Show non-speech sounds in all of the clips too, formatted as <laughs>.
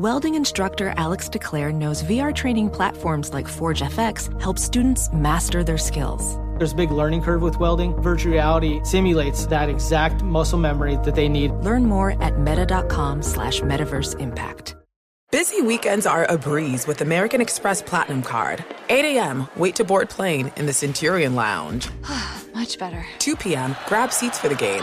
Welding instructor Alex DeClaire knows VR training platforms like Forge FX help students master their skills. There's a big learning curve with welding. Virtual reality simulates that exact muscle memory that they need. Learn more at meta.com slash metaverse impact. Busy weekends are a breeze with American Express Platinum Card. 8 a.m., wait to board plane in the Centurion Lounge. <sighs> Much better. 2 p.m., grab seats for the game.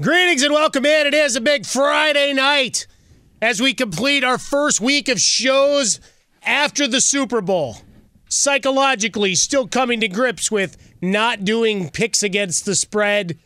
Greetings and welcome in. It is a big Friday night as we complete our first week of shows after the Super Bowl. Psychologically, still coming to grips with not doing picks against the spread,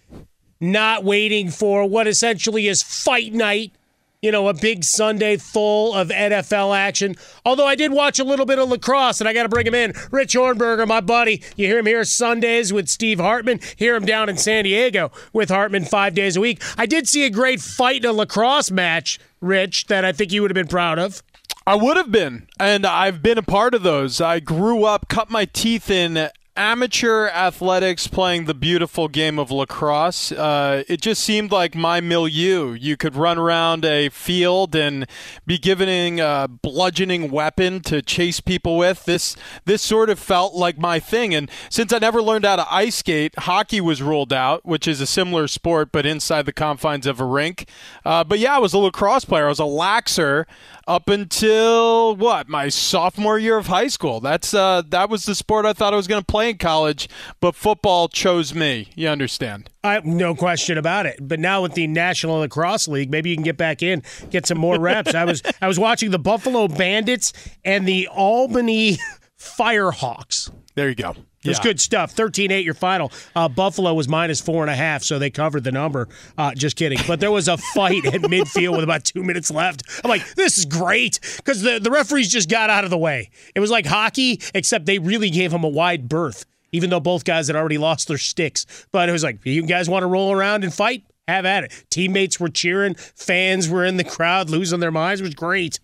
not waiting for what essentially is fight night. You know, a big Sunday full of NFL action. Although I did watch a little bit of lacrosse, and I got to bring him in. Rich Ohrnberger, my buddy. You hear him here Sundays with Steve Hartman. Hear him down in San Diego with Hartman five days a week. I did see a great fight in a lacrosse match, Rich, that I think you would have been proud of. I would have been, and I've been a part of those. I grew up, cut my teeth in amateur athletics playing the beautiful game of lacrosse. Uh, it just seemed like my milieu. You could run around a field and be given a bludgeoning weapon to chase people with. This this sort of felt like my thing. And since I never learned how to ice skate, hockey was ruled out, which is a similar sport but inside the confines of a rink. Uh, but yeah, I was a lacrosse player. I was a laxer up until what my sophomore year of high school. That's uh, that was the sport I thought I was going to play in college, but football chose me. You understand? I, no question about it. But now with the National Lacrosse League, maybe you can get back in, get some more reps. I was I was watching the Buffalo Bandits and the Albany <laughs> Firehawks. There you go. It's Yeah. good stuff. 13 8 your final. Uh, Buffalo was minus four and a half, so they covered the number. Uh, just kidding. But there was a fight at midfield with about two minutes left. I'm like, this is great because the, the referees just got out of the way. It was like hockey, except they really gave him a wide berth, even though both guys had already lost their sticks. But it was like, you guys want to roll around and fight? have at it. Teammates were cheering, fans were in the crowd, losing their minds. It was great.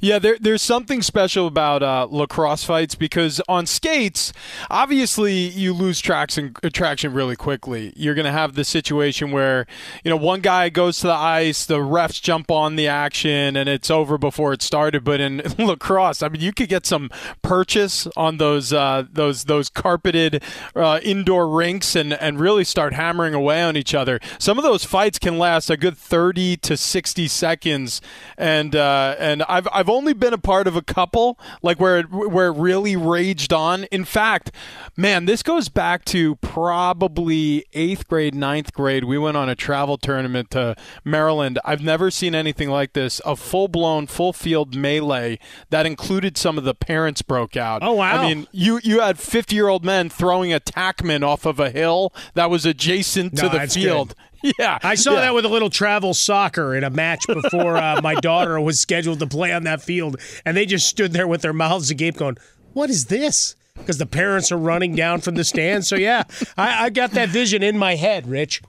Yeah, there, there's something special about uh, lacrosse fights because on skates, obviously you lose traction traction really quickly. You're going to have the situation where you know one guy goes to the ice, the refs jump on the action, and it's over before it started. But in <laughs> lacrosse, I mean, you could get some purchase on those uh, those those carpeted uh, indoor rinks and and really start hammering away on each other. Some of those fights can last a good 30 to 60 seconds, and uh, and I've I've only been a part of a couple like where it, where it really raged on. In fact, man, this goes back to probably eighth grade, ninth grade. We went on a travel tournament to Maryland. I've never seen anything like this. A full blown, full field melee that included some of the parents broke out. Oh wow! I mean, you you had fifty year old men throwing a tackman off of a hill that was adjacent to the field. good. <laughs> Yeah, I saw yeah. that with a little travel soccer in a match before uh, my daughter was scheduled to play on that field, and they just stood there with their mouths agape, going, "What is this?" Because the parents are running down from the stands. So yeah, I, I got that vision in my head, Rich.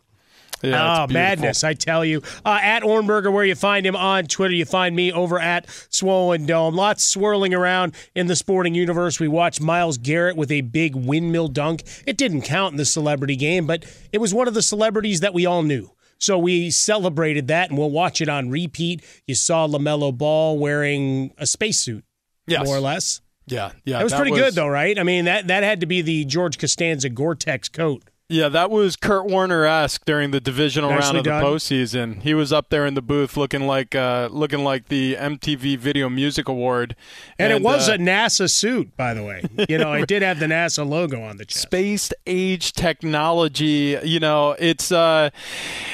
Yeah, oh, madness, I tell you. Uh, at Ohrnberger, where you find him on Twitter, you find me over at Swollen Dome. Lots swirling around in the sporting universe. We watched Myles Garrett with a big windmill dunk. It didn't count in the celebrity game, but it was one of the celebrities that we all knew. So we celebrated that, and we'll watch it on repeat. You saw LaMelo Ball wearing a spacesuit, Yes. more or less. Yeah, yeah. That was that pretty was- good, though, right? I mean, that, that had to be the George Costanza Gore-Tex coat. Yeah, that was Kurt Warner esque during the divisional Nicely round of done. the postseason. He was up there in the booth looking like uh, looking like the MTV Video Music Award, And, it was uh, a NASA suit, by the way. You know, it did have the NASA logo on the chest. space age technology. You know, it's uh,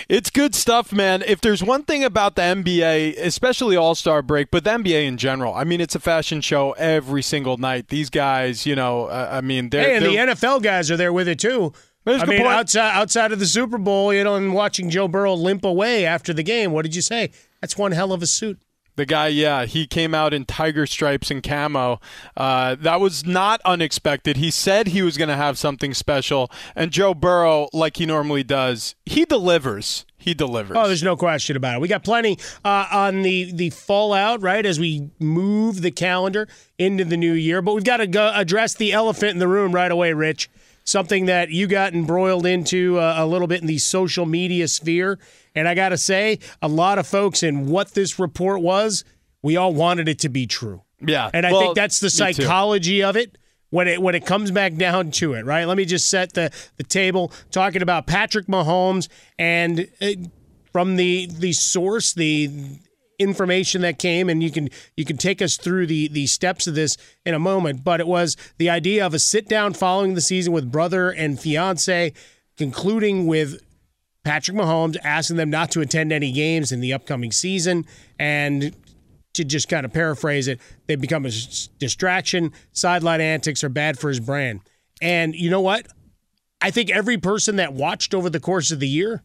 it's good stuff, man. If there's one thing about the NBA, especially All Star break, but the NBA in general, I mean, it's a fashion show every single night. These guys, you know, uh, I mean, they're, Hey, and the they're- NFL guys are there with it too. There's a I mean, point. outside outside of the Super Bowl, you know, and watching Joe Burrow limp away after the game. What did you say? That's one hell of a suit. The guy, yeah, he came out in tiger stripes and camo. Uh, that was not unexpected. He said he was going to have something special, and Joe Burrow, like he normally does, he delivers. He delivers. Oh, there's no question about it. We got plenty uh, on the the fallout, right, as we move the calendar into the new year. But we've got to go address the elephant in the room right away, Rich. Something that you got embroiled into uh, a little bit in the social media sphere. And I got to say, a lot of folks in what this report was, we all wanted it to be true. yeah, And I well, think that's the psychology of it when it when it comes back down to it, right? Let me just set the the table talking about Patrick Mahomes and uh, from the the source the information that came and you can you can take us through the the steps of this in a moment but it was the idea of a sit down following the season with brother and fiance concluding with Patrick Mahomes asking them not to attend any games in the upcoming season and to just kind of paraphrase it, they become a distraction. Sideline antics are bad for his brand. And you know what? I think every person that watched over the course of the year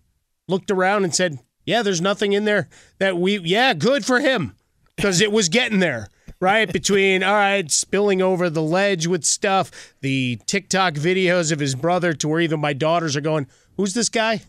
looked around and said, "Yeah, there's nothing in there that we yeah, good for him." Because it was getting there, right? Between all right, spilling over the ledge with stuff, the TikTok videos of his brother to where even my daughters are going, "Who's this guy?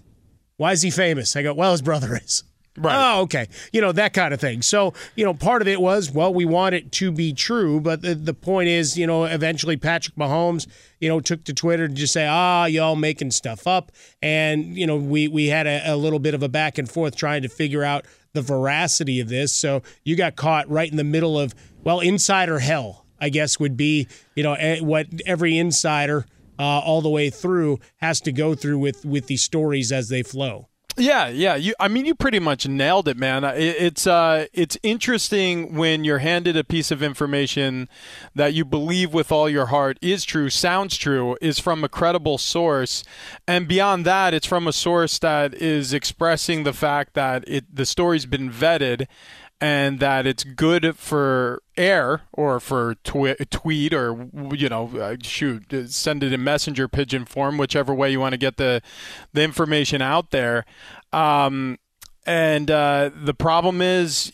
Why is he famous?" I go, "Well, his brother is." Right. Oh, okay. You know, that kind of thing. So, you know, part of it was, well, we want it to be true, but the, the point is, you know, eventually Patrick Mahomes, you know, took to Twitter to just say, ah, y'all making stuff up. And, you know, we, we had a, a little bit of a back and forth trying to figure out the veracity of this. So you got caught right in the middle of, well, insider hell, I guess would be, you know, eh, what every insider uh, all the way through has to go through with, with these stories as they flow. Yeah, yeah. You, I mean, you pretty much nailed it, man. It, it's uh, it's interesting when you're handed a piece of information that you believe with all your heart is true, sounds true, is from a credible source, and beyond that, it's from a source that is expressing the fact that it the story's been vetted. And that it's good for air or for twi- tweet or you know uh, shoot uh, send it in messenger pigeon form whichever way you want to get the the information out there. Um and uh, the problem is,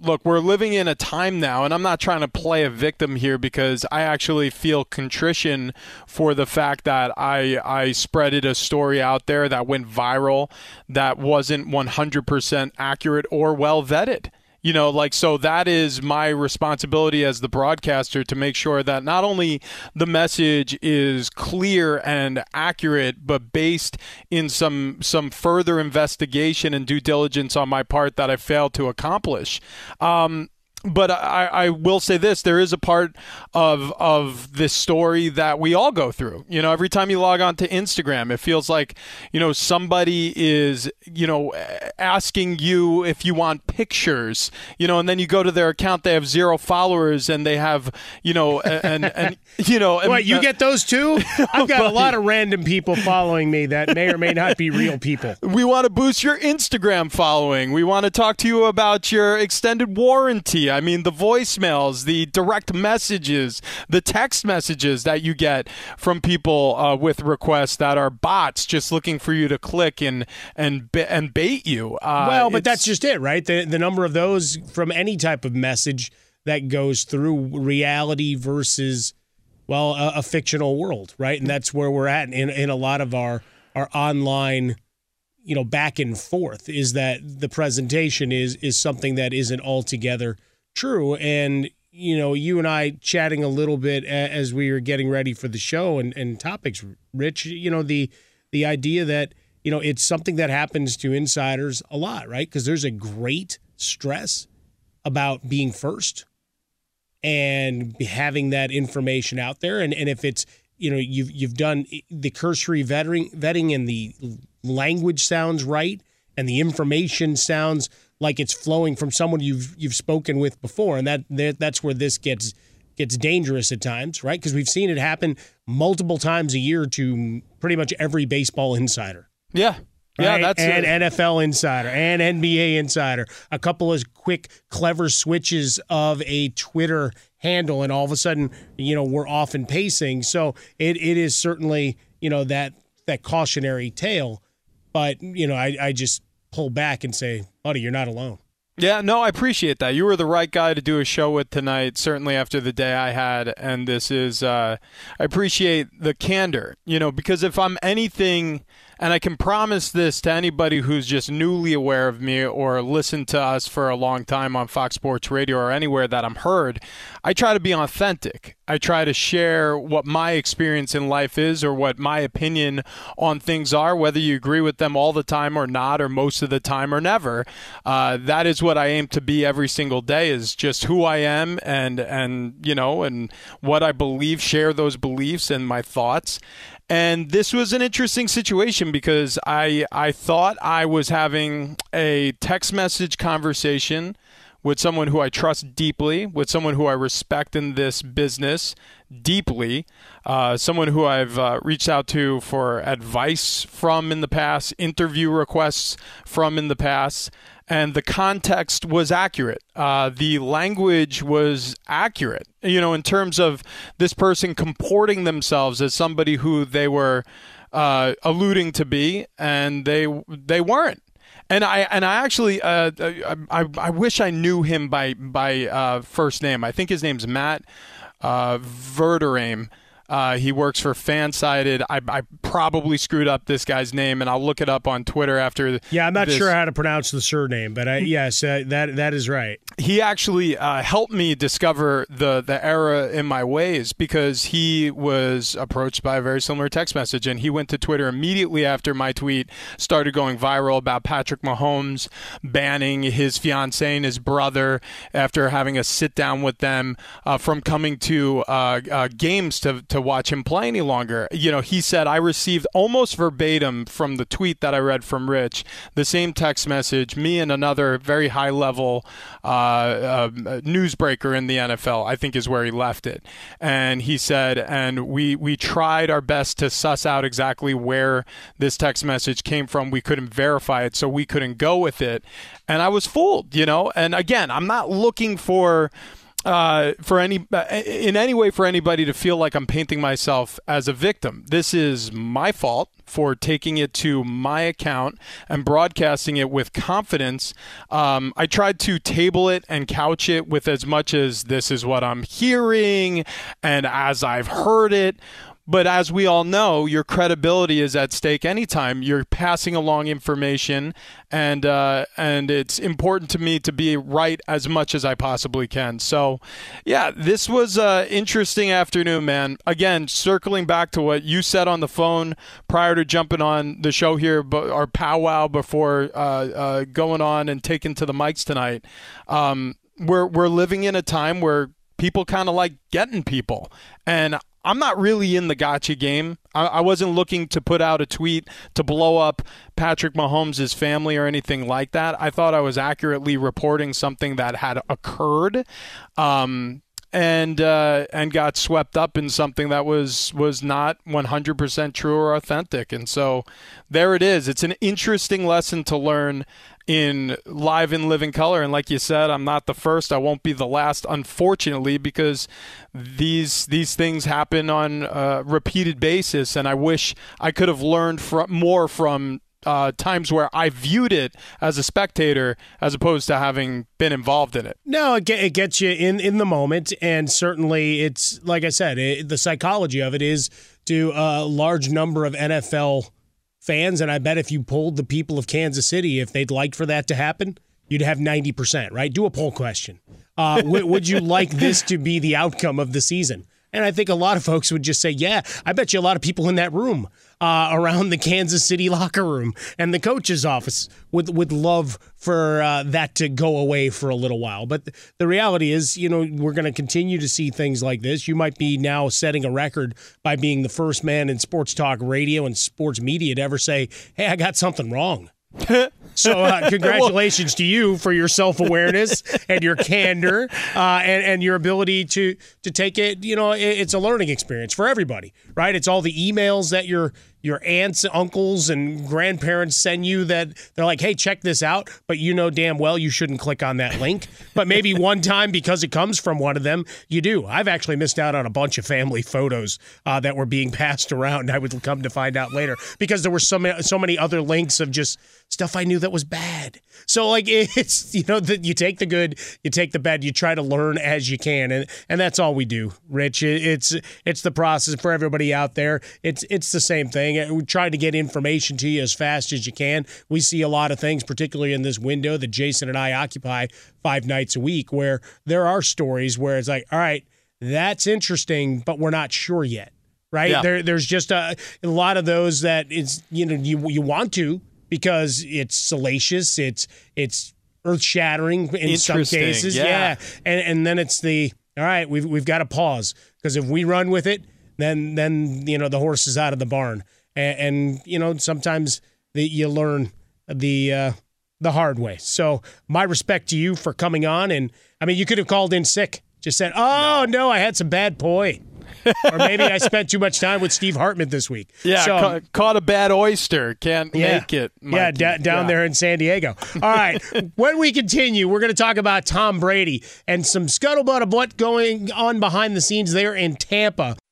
look, we're living in a time now, and I'm not trying to play a victim here because I actually feel contrition for the fact that I I spreaded a story out there that went viral that wasn't 100% accurate or well vetted you know like so that is my responsibility as the broadcaster to make sure that not only the message is clear and accurate but based in some some further investigation and due diligence on my part that I failed to accomplish. Um, but I, I will say this: there is a part of of this story that we all go through. You know, every time you log on to Instagram, it feels like you know somebody is you know asking you if you want pictures. You know, and then you go to their account, they have zero followers, and they have you know and and <laughs> you know. And, what you uh, get those too? <laughs> I've got a lot of random people following me that may or may not be real people. <laughs> We want to boost your Instagram following. We want to talk to you about your extended warranty. I mean, the voicemails, the direct messages, the text messages that you get from people uh, with requests that are bots just looking for you to click and and and bait you. Uh, well, but that's just it, right? The the number of those from any type of message that goes through reality versus well a, a fictional world, right? And that's where we're at in in a lot of our our online you know back and forth is that the presentation is is something that isn't altogether true. And, you know, you and I chatting a little bit as we were getting ready for the show and, and topics, Rich, you know, the the idea that, you know, it's something that happens to insiders a lot, right? Because there's a great stress about being first and having that information out there. And, and if it's, you know, you've you've done the cursory vetting vetting and the language sounds right and the information sounds like it's flowing from someone you've you've spoken with before, and that, that that's where this gets gets dangerous at times, right? Because we've seen it happen multiple times a year to pretty much every baseball insider. Yeah. Yeah, that's and NFL insider and NBA insider. A couple of quick, clever switches of a Twitter handle, and all of a sudden, you know, we're off and pacing. So it, it is certainly, you know, that that cautionary tale. But you know, I, I just pull back and say, buddy, you're not alone. Yeah, no, I appreciate that. You were the right guy to do a show with tonight, certainly after the day I had. And this is, uh, I appreciate the candor, you know, because if I'm anything and I can promise this to anybody who's just newly aware of me or listened to us for a long time on Fox Sports Radio or anywhere that I'm heard. I try to be authentic. I try to share what my experience in life is or what my opinion on things are, whether you agree with them all the time or not, or most of the time or never. Uh, that is what I aim to be every single day is just who I am and, and, you know, and what I believe, share those beliefs and my thoughts. And this was an interesting situation because I I thought I was having a text message conversation with someone who I trust deeply, with someone who I respect in this business deeply, uh, someone who I've uh, reached out to for advice from in the past, interview requests from in the past, and the context was accurate. Uh, the language was accurate, you know, in terms of this person comporting themselves as somebody who they were uh, alluding to be, and they they weren't. And I and I actually uh, I, I wish I knew him by by uh, first name. I think his name's Matt uh, Verderame. Uh, he works for Fansided. I, I, probably screwed up this guy's name, and I'll look it up on Twitter after. Yeah, I'm not this. sure how to pronounce the surname, but I, yes, uh, that that is right. He actually uh, helped me discover the the error in my ways because he was approached by a very similar text message, and he went to Twitter immediately after my tweet started going viral about Patrick Mahomes banning his fiancee and his brother after having a sit down with them uh, from coming to uh, uh, games to to watch him play any longer. You know, he said, I received almost verbatim from the tweet that I read from Rich, the same text message, me and another very high level uh, uh, newsbreaker in the NFL, I think is where he left it. And he said, and we, we tried our best to suss out exactly where this text message came from. We couldn't verify it, so we couldn't go with it. And I was fooled, you know? And again, I'm not looking for uh, for any uh, in any way for anybody to feel like I'm painting myself as a victim. This is my fault for taking it to my account and broadcasting it with confidence. Um, I tried to table it and couch it with as much as this is what I'm hearing and as I've heard it. But as we all know, your credibility is at stake anytime you're passing along information, and uh, and it's important to me to be right as much as I possibly can. So, yeah, this was an interesting afternoon, man. Again, circling back to what you said on the phone prior to jumping on the show here, our powwow before uh, uh, going on and taking to the mics tonight. Um, we're we're living in a time where people kind of like getting people. And I'm not really in the gotcha game. I, I, wasn't looking to put out a tweet to blow up Patrick Mahomes' family or anything like that. I thought I was accurately reporting something that had occurred. Um, and uh, and got swept up in something that was was not 100% true or authentic. And so there it is. It's an interesting lesson to learn in live and living color. And like you said, I'm not the first. I won't be the last, unfortunately, because these these things happen on a repeated basis. And I wish I could have learned from, more from uh, times where I viewed it as a spectator as opposed to having been involved in it. No, it, it gets you in, in the moment. And certainly, it's like I said, it, the psychology of it is to a large number of NFL fans, and I bet if you polled the people of Kansas City if they'd like for that to happen, you'd have 90%, right? Do a poll question. Uh, <laughs> w- would you like this to be the outcome of the season? And I think a lot of folks would just say, yeah, I bet you a lot of people in that room uh, around the Kansas City locker room and the coach's office would would love for uh, that to go away for a little while. But the reality is, you know, we're going to continue to see things like this. You might be now setting a record by being the first man in sports talk radio and sports media to ever say, "Hey, I got something wrong." <laughs> so uh, <laughs> congratulations to you for your self-awareness <laughs> and your candor uh, and, and your ability to to take it you know it, it's a learning experience for everybody right? It's all the emails that you're your aunts, uncles, and grandparents send you that they're like, hey, check this out, but you know damn well you shouldn't click on that link. But maybe <laughs> one time because it comes from one of them, you do. I've actually missed out on a bunch of family photos uh, that were being <laughs> passed around. I would come to find out later because there were so many, so many other links of just stuff I knew that was bad. So like <laughs> it's you know that you take the good, you take the bad, you try to learn as you can, and and that's all we do, Rich. It's it's the process for everybody out there. It's it's the same thing thing. We try to get information to you as fast as you can. We see a lot of things, particularly in this window that Jason and I occupy five nights a week, where there are stories where it's like, all right, that's interesting, but we're not sure yet. Right? Yeah. There, there's just a, a lot of those that is you know you you want to because it's salacious, it's it's earth shattering in some cases, yeah. yeah. And and then it's the all right, we've we've got to pause because if we run with it, then then you know the horse is out of the barn and, and you know sometimes the, you learn the uh, the hard way. So my respect to you for coming on, and I mean you could have called in sick, just said, "Oh no, no I had some bad poi." or maybe I spent too much time with Steve Hartman this week. Yeah, so, ca- caught a bad oyster. Can't yeah, make it. Yeah, d- down yeah. there in San Diego. All right. <laughs> when we continue, we're going to talk about Tom Brady and some scuttlebutt of what going on behind the scenes there in Tampa.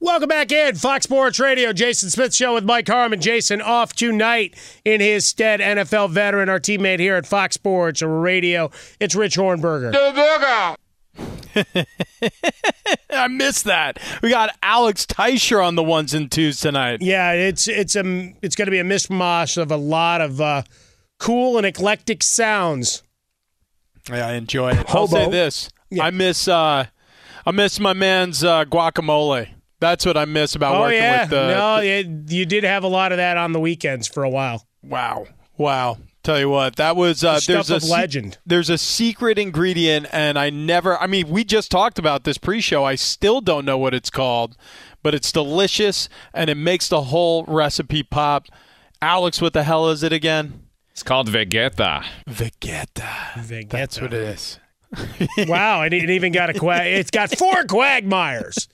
Welcome back in Fox Sports Radio. Jason Smith Show with Mike Harmon. Jason off tonight in his stead. NFL veteran, our teammate here at Fox Sports Radio. It's Rich Ohrnberger. <laughs> I missed that. We got Alex Teicher on the ones and twos tonight. Yeah, it's it's a it's going to be a mishmash of a lot of uh, cool and eclectic sounds. Yeah, I enjoy it. I'll say this: Yeah. I miss uh, I miss my man's uh, guacamole. That's what I miss about Oh working yeah, with the. no, it, you did have a lot of that on the weekends for a while. Wow, wow. Tell you what, that was uh, The stuff there's a of se- legend. there's a secret ingredient, and I never. I mean, we just talked about this pre-show. I still don't know what it's called, but it's delicious, and it makes the whole recipe pop. Alex, what the hell is it again? It's called Vegeta. Vegeta. That's what it is. <laughs> wow, and it even got a quag. It's got four quagmires.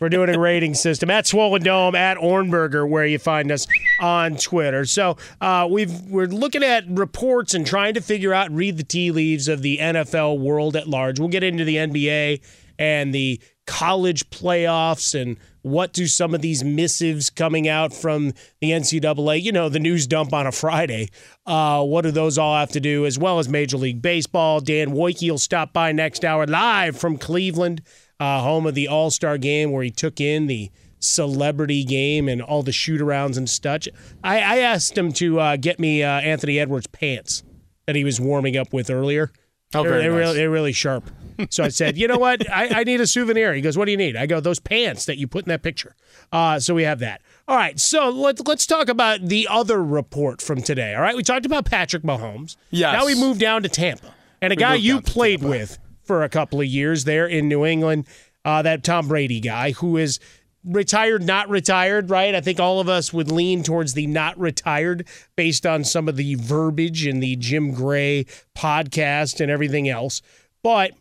We're doing a rating system at Swollen Dome at Ohrnberger, where you find us on Twitter. So uh, we've we're looking at reports and trying to figure out, read the tea leaves of the NFL world at large. We'll get into the NBA and the college playoffs and what do some of these missives coming out from the NCAA, you know, the news dump on a Friday, uh, what do those all have to do, as well as Major League Baseball. Dan Woike will stop by next hour live from Cleveland, uh, home of the All Star game, where he took in the celebrity game and all the shoot arounds and such. I, I asked him to uh, get me uh, Anthony Edwards pants that he was warming up with earlier. Oh, they're, very they're, nice. really, they're really sharp. So I said, you know what? I, I need a souvenir. He goes, what do you need? I go, those pants that you put in that picture. Uh, so we have that. All right. So let's let's talk about the other report from today. All right. We talked about Patrick Mahomes. Yes. Now we move down to Tampa, and a We guy you played with for a couple of years there in New England. Uh, that Tom Brady guy who is retired, not retired, right? I think all of us would lean towards the not retired based on some of the verbiage in the Jim Gray podcast and everything else. But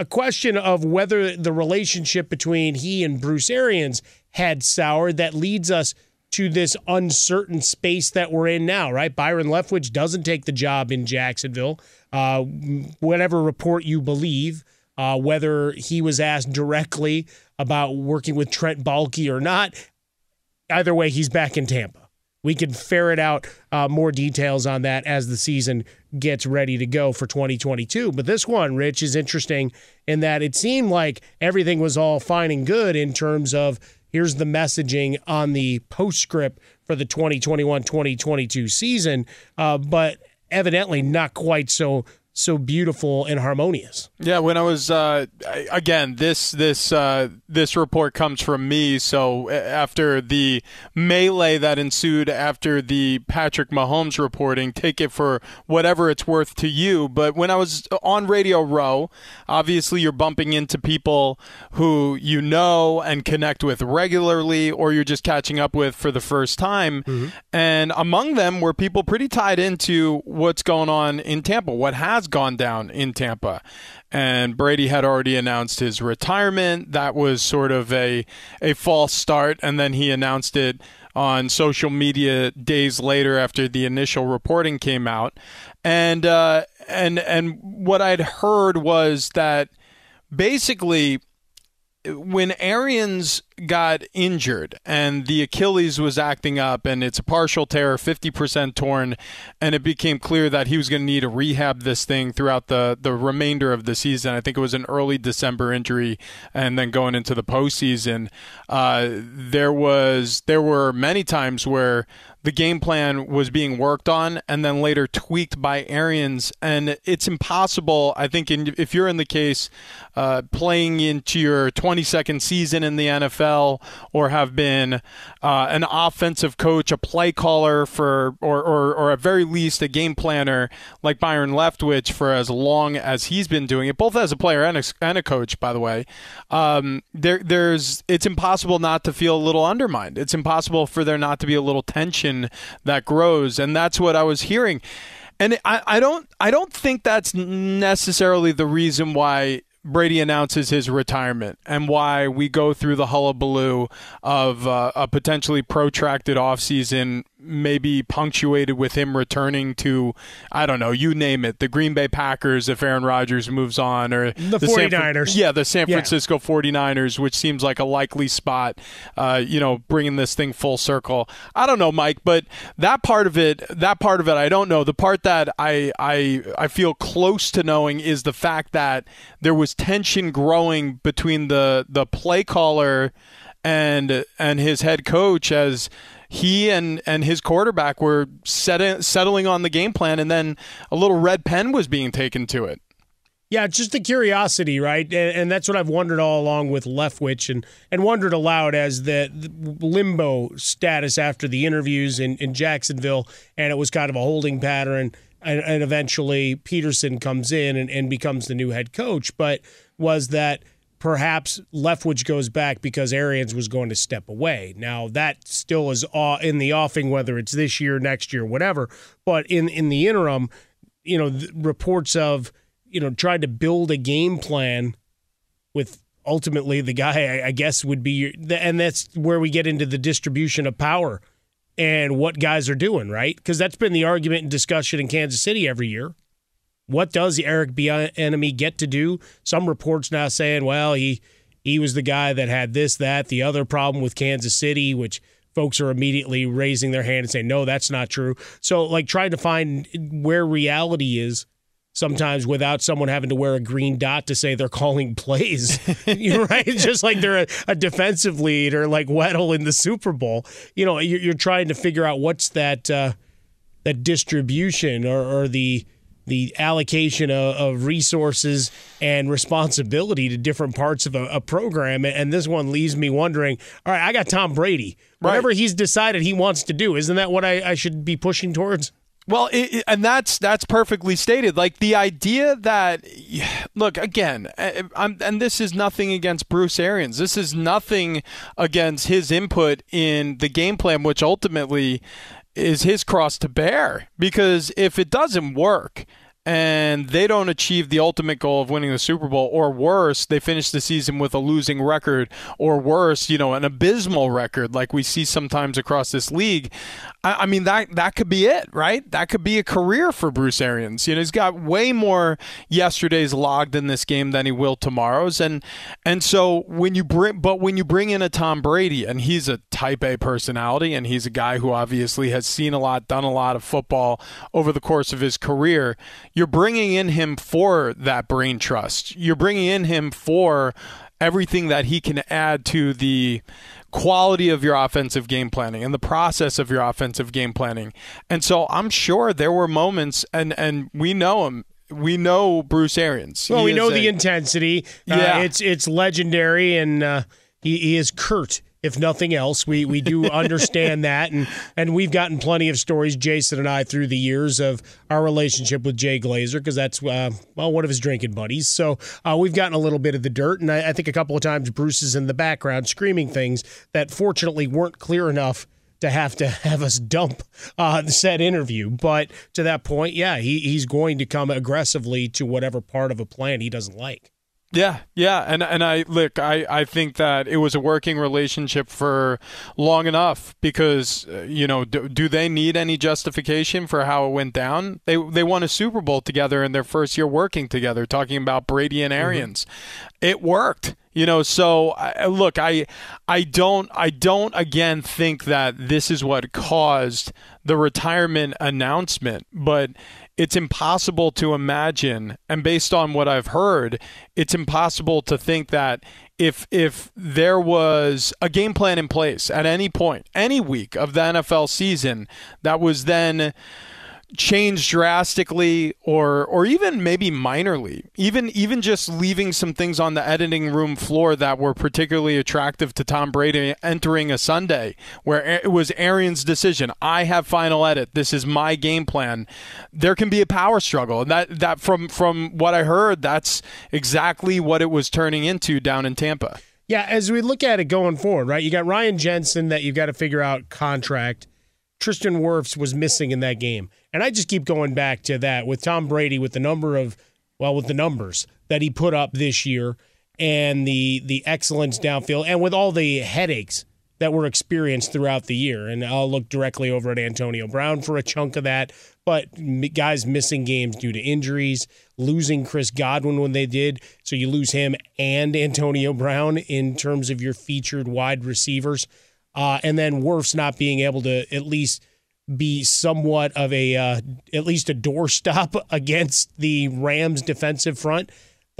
a question of whether the relationship between he and Bruce Arians had soured that leads us to this uncertain space that we're in now, right? Byron Leftwich doesn't take the job in Jacksonville, uh, whatever report you believe. Uh, whether he was asked directly about working with Trent Baalke or not, either way, he's back in Tampa. We can ferret out uh, more details on that as the season gets ready to go for 2022. But this one, Rich, is interesting in that it seemed like everything was all fine and good in terms of here's the messaging on the postscript for the 2021 2022 season, uh, but evidently not quite so so beautiful and harmonious. Yeah, when I was uh, again, this this uh, this report comes from me. So after the melee that ensued after the Patrick Mahomes reporting, take it for whatever it's worth to you. But when I was on Radio Row, obviously you're bumping into people who you know and connect with regularly, or you're just catching up with for the first time. Mm-hmm. And among them were people pretty tied into what's going on in Tampa, what has gone down in Tampa. And Brady had already announced his retirement. That was sort of a, a false start. And then he announced it on social media days later after the initial reporting came out. And, uh, and, and what I'd heard was that basically when Arians got injured and the Achilles was acting up and it's a partial tear, 50% torn, and it became clear that he was going to need to rehab this thing throughout the, the remainder of the season. I think it was an early December injury and then going into the postseason. Uh, there was there were many times where the game plan was being worked on and then later tweaked by Arians. And it's impossible, I think, in, if you're in the case uh, playing into your 22nd season in the NFL or have been uh, an offensive coach, a play caller for, or, or, or at very least a game planner like Byron Leftwich for as long as he's been doing it, both as a player and a, and a coach, by the way. Um, there, there's, it's impossible not to feel a little undermined. It's impossible for there not to be a little tension that grows, and that's what I was hearing. And I, I don't I don't think that's necessarily the reason why Brady announces his retirement and why we go through the hullabaloo of uh, a potentially protracted offseason maybe punctuated with him returning to, I don't know, you name it, the Green Bay Packers if Aaron Rodgers moves on, or the, the 49ers. San, yeah, the San Francisco yeah. 49ers, which seems like a likely spot, uh, you know, bringing this thing full circle. I don't know, Mike, but that part of it, that part of it, I don't know. The part that I, I, I feel close to knowing is the fact that there was tension growing between the, the play caller and and his head coach as he and and his quarterback were set, settling on the game plan, and then a little red pen was being taken to it. Yeah, just the curiosity, right? And, and, that's what I've wondered all along with Leftwich and, and wondered aloud as the, the limbo status after the interviews in, in Jacksonville. And it was kind of a holding pattern. And, and eventually Pederson comes in and, and becomes the new head coach. But was that – perhaps Leftwich goes back because Arians was going to step away. Now that still is in the offing, whether it's this year, next year, whatever. But in in the interim, you know, reports of you know trying to build a game plan with ultimately the guy I guess would be, and that's where we get into the distribution of power and what guys are doing, right? Because that's been the argument and discussion in Kansas City every year. What does Eric Bieniemy get to do? Some reports now saying, well, he he was the guy that had this, that, the other problem with Kansas City, which folks are immediately raising their hand and saying, no, that's not true. So, like, trying to find where reality is sometimes without someone having to wear a green dot to say they're <laughs> calling plays, <laughs> right? Just like they're a, a, defensive lead or like Weddle in the Super Bowl. You know, you're, you're trying to figure out what's that uh, that distribution or, or the – the allocation of, of, resources and responsibility to different parts of a, a, program. And this one leaves me wondering all right, I got Tom Brady. Whatever right. he's decided he wants to do, isn't that what I, I should be pushing towards? Well, it, it, and that's that's perfectly stated. Like the idea that, look again, eh, eh, I'm, and this is nothing against Bruce Arians. This is nothing against his input in the game plan, which ultimately is his cross to bear. Because if it doesn't work, and they don't achieve the ultimate goal of winning the Super Bowl, or worse, they finish the season with a losing record, or worse, you know, an abysmal record like we see sometimes across this league. I, I mean, that that could be it, right? That could be a career for Bruce Arians. You know, he's got way more yesterdays logged in this game than he will tomorrow's, and and so when you bring, but when you bring in a Tom Brady, and he's a Type A personality, and he's a guy who obviously has seen a lot, done a lot of football over the course of his career you're bringing in him for that brain trust. You're bringing in him for everything that he can add to the quality of your offensive game planning and the process of your offensive game planning. And so I'm sure there were moments, and and we know him. We know Bruce Arians. Well, He we know is the a- intensity. Uh, Yeah. it's it's legendary, and uh, he, he is curt. If nothing else, we we do understand that, and and we've gotten plenty of stories, Jason and I, through the years of our relationship with Jay Glazer, because that's uh, well one of his drinking buddies. So uh, we've gotten a little bit of the dirt, and I, I think a couple of times Bruce is in the background screaming things that fortunately weren't clear enough to have to have us dump uh, the said interview. But to that point, yeah, he, he's going to come aggressively to whatever part of a plan he doesn't like. Yeah, yeah, and and I look, I I think that it was a working relationship for long enough because uh, you know, do, do they need any justification for how it went down? They they won a Super Bowl together in their first year working together, talking about Brady and Arians. It worked. You know, so I, look, I, I don't, I don't again think that this is what caused the retirement announcement, but it's impossible to imagine, and based on what I've heard, it's impossible to think that if if there was a game plan in place at any point, any week of the NFL season that was then changed drastically or or even maybe minorly. Even even just leaving some things on the editing room floor that were particularly attractive to Tom Brady entering a Sunday where it was Arians decision. I have final edit. This is my game plan. There can be a power struggle. And that that from from what I heard that's exactly what it was turning into down in Tampa. Yeah, as we look at it going forward, right? You got Ryan Jensen that you've got to figure out contract. Tristan Wirfs was missing in that game. And I just keep going back to that with Tom Brady with the number of well, with the numbers that he put up this year and the the excellence downfield and with all the headaches that were experienced throughout the year. And I'll look directly over at Antonio Brown for a chunk of that. But guys missing games due to injuries, losing Chris Godwin when they did. So you lose him and Antonio Brown in terms of your featured wide receivers. Uh, and then Wirfs not being able to at least be somewhat of a, uh, at least a doorstop <laughs> against the Rams defensive front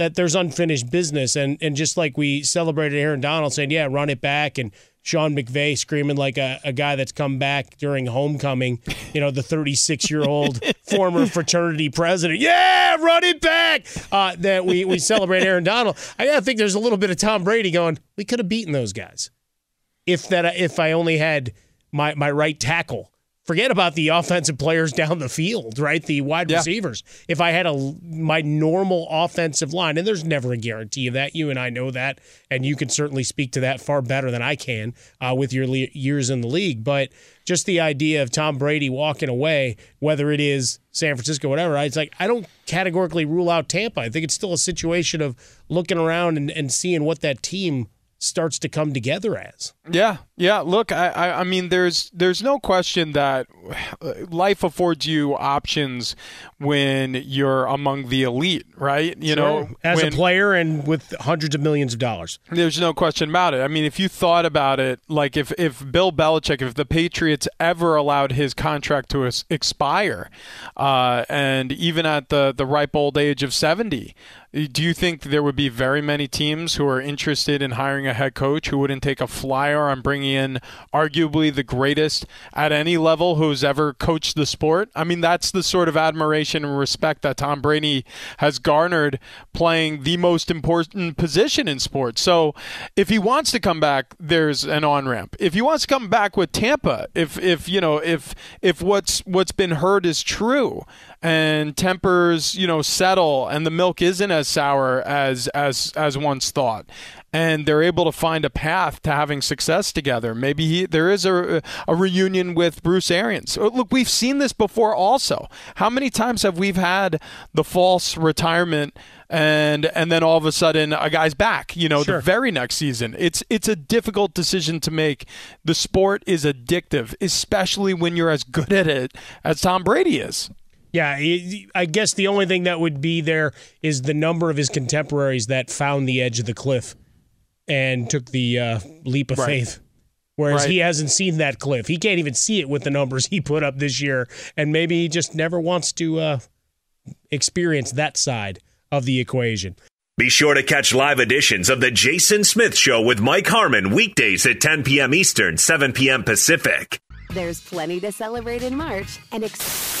that there's unfinished business. And and just like we celebrated Aaron Donald saying, yeah, run it back, and Sean McVay screaming like a, a guy that's come back during homecoming, you know, the 36 year old <laughs> former fraternity president. Yeah, run it back. Uh, that we, we celebrate Aaron Donald. I gotta think there's a little bit of Tom Brady going, we could have beaten those guys if that if I only had my my right tackle. Forget about the offensive players down the field, right? The wide receivers. If I had a my normal offensive line, and there's never a guarantee of that. You and I know that, and you can certainly speak to that far better than I can uh, with your le- years in the league. But just the idea of Tom Brady walking away, whether it is San Francisco, whatever, it's like I don't categorically rule out Tampa. I think it's still a situation of looking around and, and seeing what that team starts to come together as. Yeah, yeah. Look, I, I, I mean, there's, there's no question that life affords you options when you're among the elite, right? You know, as when- a player and with hundreds of millions of dollars. There's no question about it. I mean, if you thought about it, like if, if Bill Belichick, if the Patriots ever allowed his contract to expire, uh, and even at the, the ripe old age of 70, do you think there would be very many teams who are interested in hiring a head coach who wouldn't take a flyer on bringing in arguably the greatest at any level who's ever coached the sport. I mean, that's the sort of admiration and respect that Tom Brady has garnered playing the most important position in sports. So if he wants to come back, there's an on ramp. If he wants to come back with Tampa, if if you know if if what's what's been heard is true, and tempers you know settle and the milk isn't as sour as as as once thought and they're able to find a path to having success together. Maybe he, there is a, a reunion with Bruce Arians. Uh, look we've seen this before also. How many times have we had the false retirement and and then all of a sudden a guy's back you know sure. the very next season? It's it's a difficult decision to make. The sport is addictive especially when you're as good at it as Tom Brady is. Yeah, I guess the only thing that would be there is the number of his contemporaries that found the edge of the cliff and took the uh, leap of right. faith. Whereas right. he hasn't seen that cliff. He can't even see it with the numbers he put up this year. And maybe he just never wants to uh, experience that side of the equation. Be sure to catch live editions of The Jason Smith Show with Mike Harmon weekdays at 10 p.m. Eastern, 7 p.m. Pacific. There's plenty to celebrate in March and. Ex-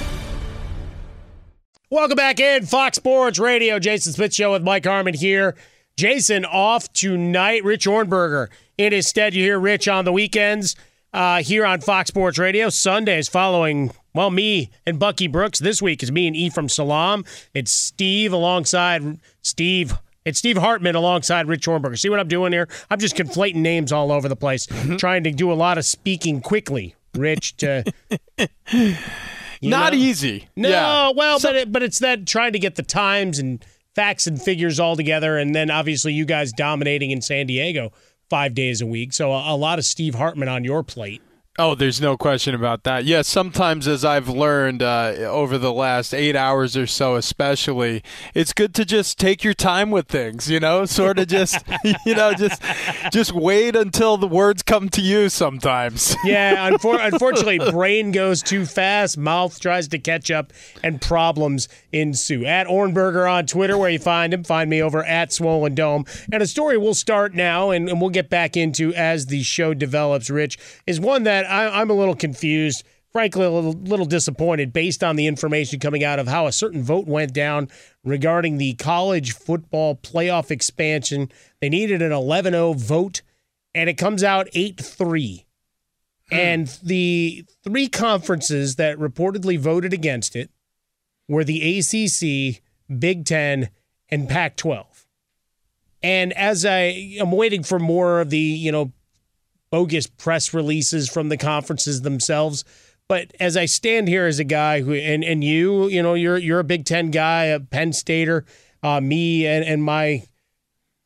Welcome back in Fox Sports Radio. Jason Smith Show with Mike Harmon here. Jason off tonight. Rich Ohrnberger in his stead. You hear Rich on the weekends uh, here on Fox Sports Radio. Sundays following Well, me and Bucky Brooks this week is me and Ephraim Salaam. It's Steve alongside Steve. It's Steve Hartman alongside Rich Hornberger. See what I'm doing here? I'm just conflating names all over the place, trying to do a lot of speaking quickly. Rich to <laughs> Not know? easy. No, Yeah. well, but it, but it's that trying to get the times and facts and figures all together, and then obviously you guys dominating in San Diego five days a week. So a, a lot of Steve Hartman on your plate. Oh, there's no question about that. Yes, sometimes as I've learned uh, over the last eight hours or so, especially, it's good to just take your time with things. You know, sort of just, <laughs> <laughs> you know, just just wait until the words come to you. Sometimes. <laughs> Yeah, unfor- unfortunately, brain goes too fast, mouth tries to catch up, and problems ensue. At Ohrnberger on Twitter, where you find him, find me over at Swollen Dome. And a story we'll start now, and, and we'll get back into as the show develops. Rich is one that I, I'm a little confused. Frankly, a little, little disappointed based on the information coming out of how a certain vote went down regarding the college football playoff expansion. They needed an 11 0 vote, and it comes out 8 3. Hmm. And the three conferences that reportedly voted against it were the ACC, Big Ten, and Pac 12. And as I am waiting for more of the, you know, bogus press releases from the conferences themselves, but as I stand here as a guy who, and, and you, you know, you're you're a Big Ten guy, a Penn Stater, uh, me and, and my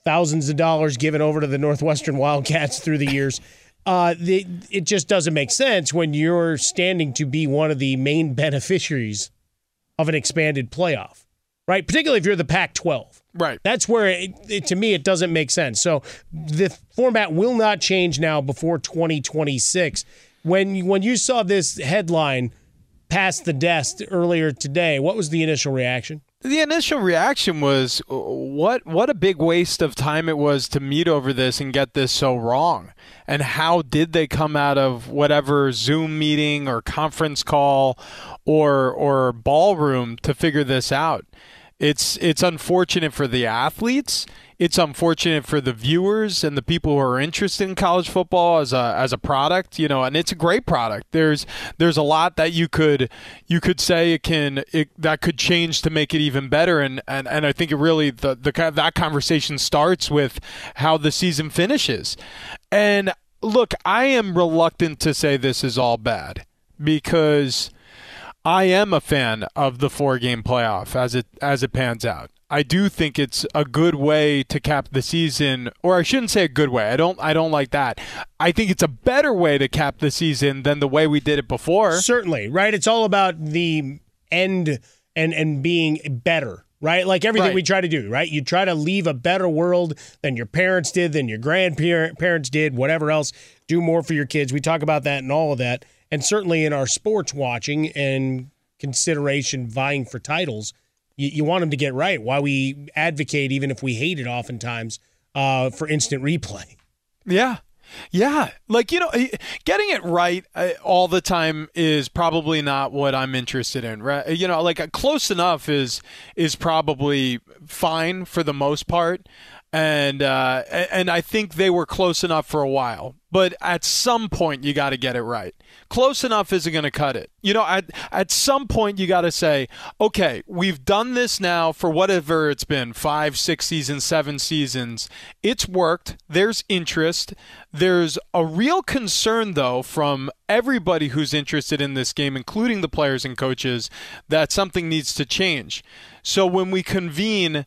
thousands of dollars given over to the Northwestern Wildcats through the years. Uh, the, it just doesn't make sense when you're standing to be one of the main beneficiaries of an expanded playoff, right? Particularly if you're the Pac 12. Right. That's where, it, it, to me, it doesn't make sense. So the format will not change now before 2026. When, you- when you saw this headline pass the desk earlier today, what was the initial reaction? The initial reaction was, "What? What a big waste of time it was to meet over this and get this so wrong." And how did they come out of whatever Zoom meeting or conference call or or ballroom to figure this out? It's it's unfortunate for the athletes. It's unfortunate for the viewers and the people who are interested in college football as a as a product, you know, and it's a great product. There's there's a lot that you could you could say it can it, that could change to make it even better and and, and I think it really the the that conversation starts with how the season finishes. And look, I am reluctant to say this is all bad because I am a fan of the four game playoff as it as it pans out. I do think it's a good way to cap the season, or I shouldn't say a good way. I don't I don't like that. I think it's a better way to cap the season than the way we did it before. Certainly, right? It's all about the end and and being better, right? Like everything Right. we try to do, right? You try to leave a better world than your parents did, than your grandparents did, whatever else. Do more for your kids. We talk about that and all of that, and certainly in our sports watching and consideration vying for titles, you, you want them to get right. Why we advocate, even if we hate it, oftentimes uh, for instant replay. Yeah. Yeah. Like, you know, eh, getting it right uh, all the time is probably not what I'm interested in, right? You know, like uh, close enough is is probably fine for the most part. And uh, and I think they were close enough for a while, but at some point you got to get it right. Close enough isn't going to cut it. You know, at at some point you got to say, okay, we've done this now for whatever it's been five, six seasons, seven seasons. It's worked. There's interest. There's a real concern though from everybody who's interested in this game, including the players and coaches, that something needs to change. So when we convene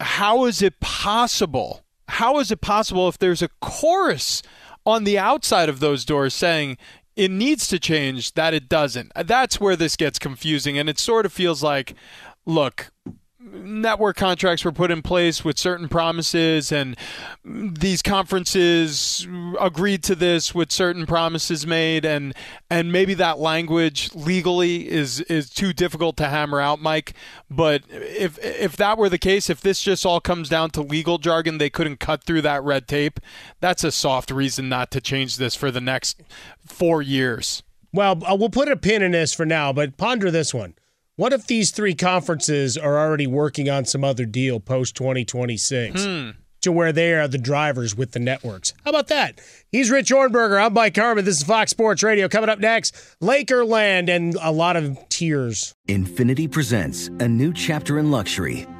how is it possible? How is it possible if there's a chorus on the outside of those doors saying it needs to change that it doesn't? That's where this gets confusing. And it sort of feels like, look, network contracts were put in place with certain promises and these conferences agreed to this with certain promises made and and maybe that language legally is is too difficult to hammer out Mike but if if that were the case if this just all comes down to legal jargon they couldn't cut through that red tape that's a soft reason not to change this for the next 4 years Well, uh, we'll put a pin in this for now, but ponder this one. What if these three conferences are already working on some other deal post 2026? Hmm. to where they are the drivers with the networks. How about that? He's Rich Ohrnberger. I'm Mike Harmon. This is Fox Sports Radio. Coming up next, Lakerland and a lot of tears. Infiniti presents a new chapter in luxury,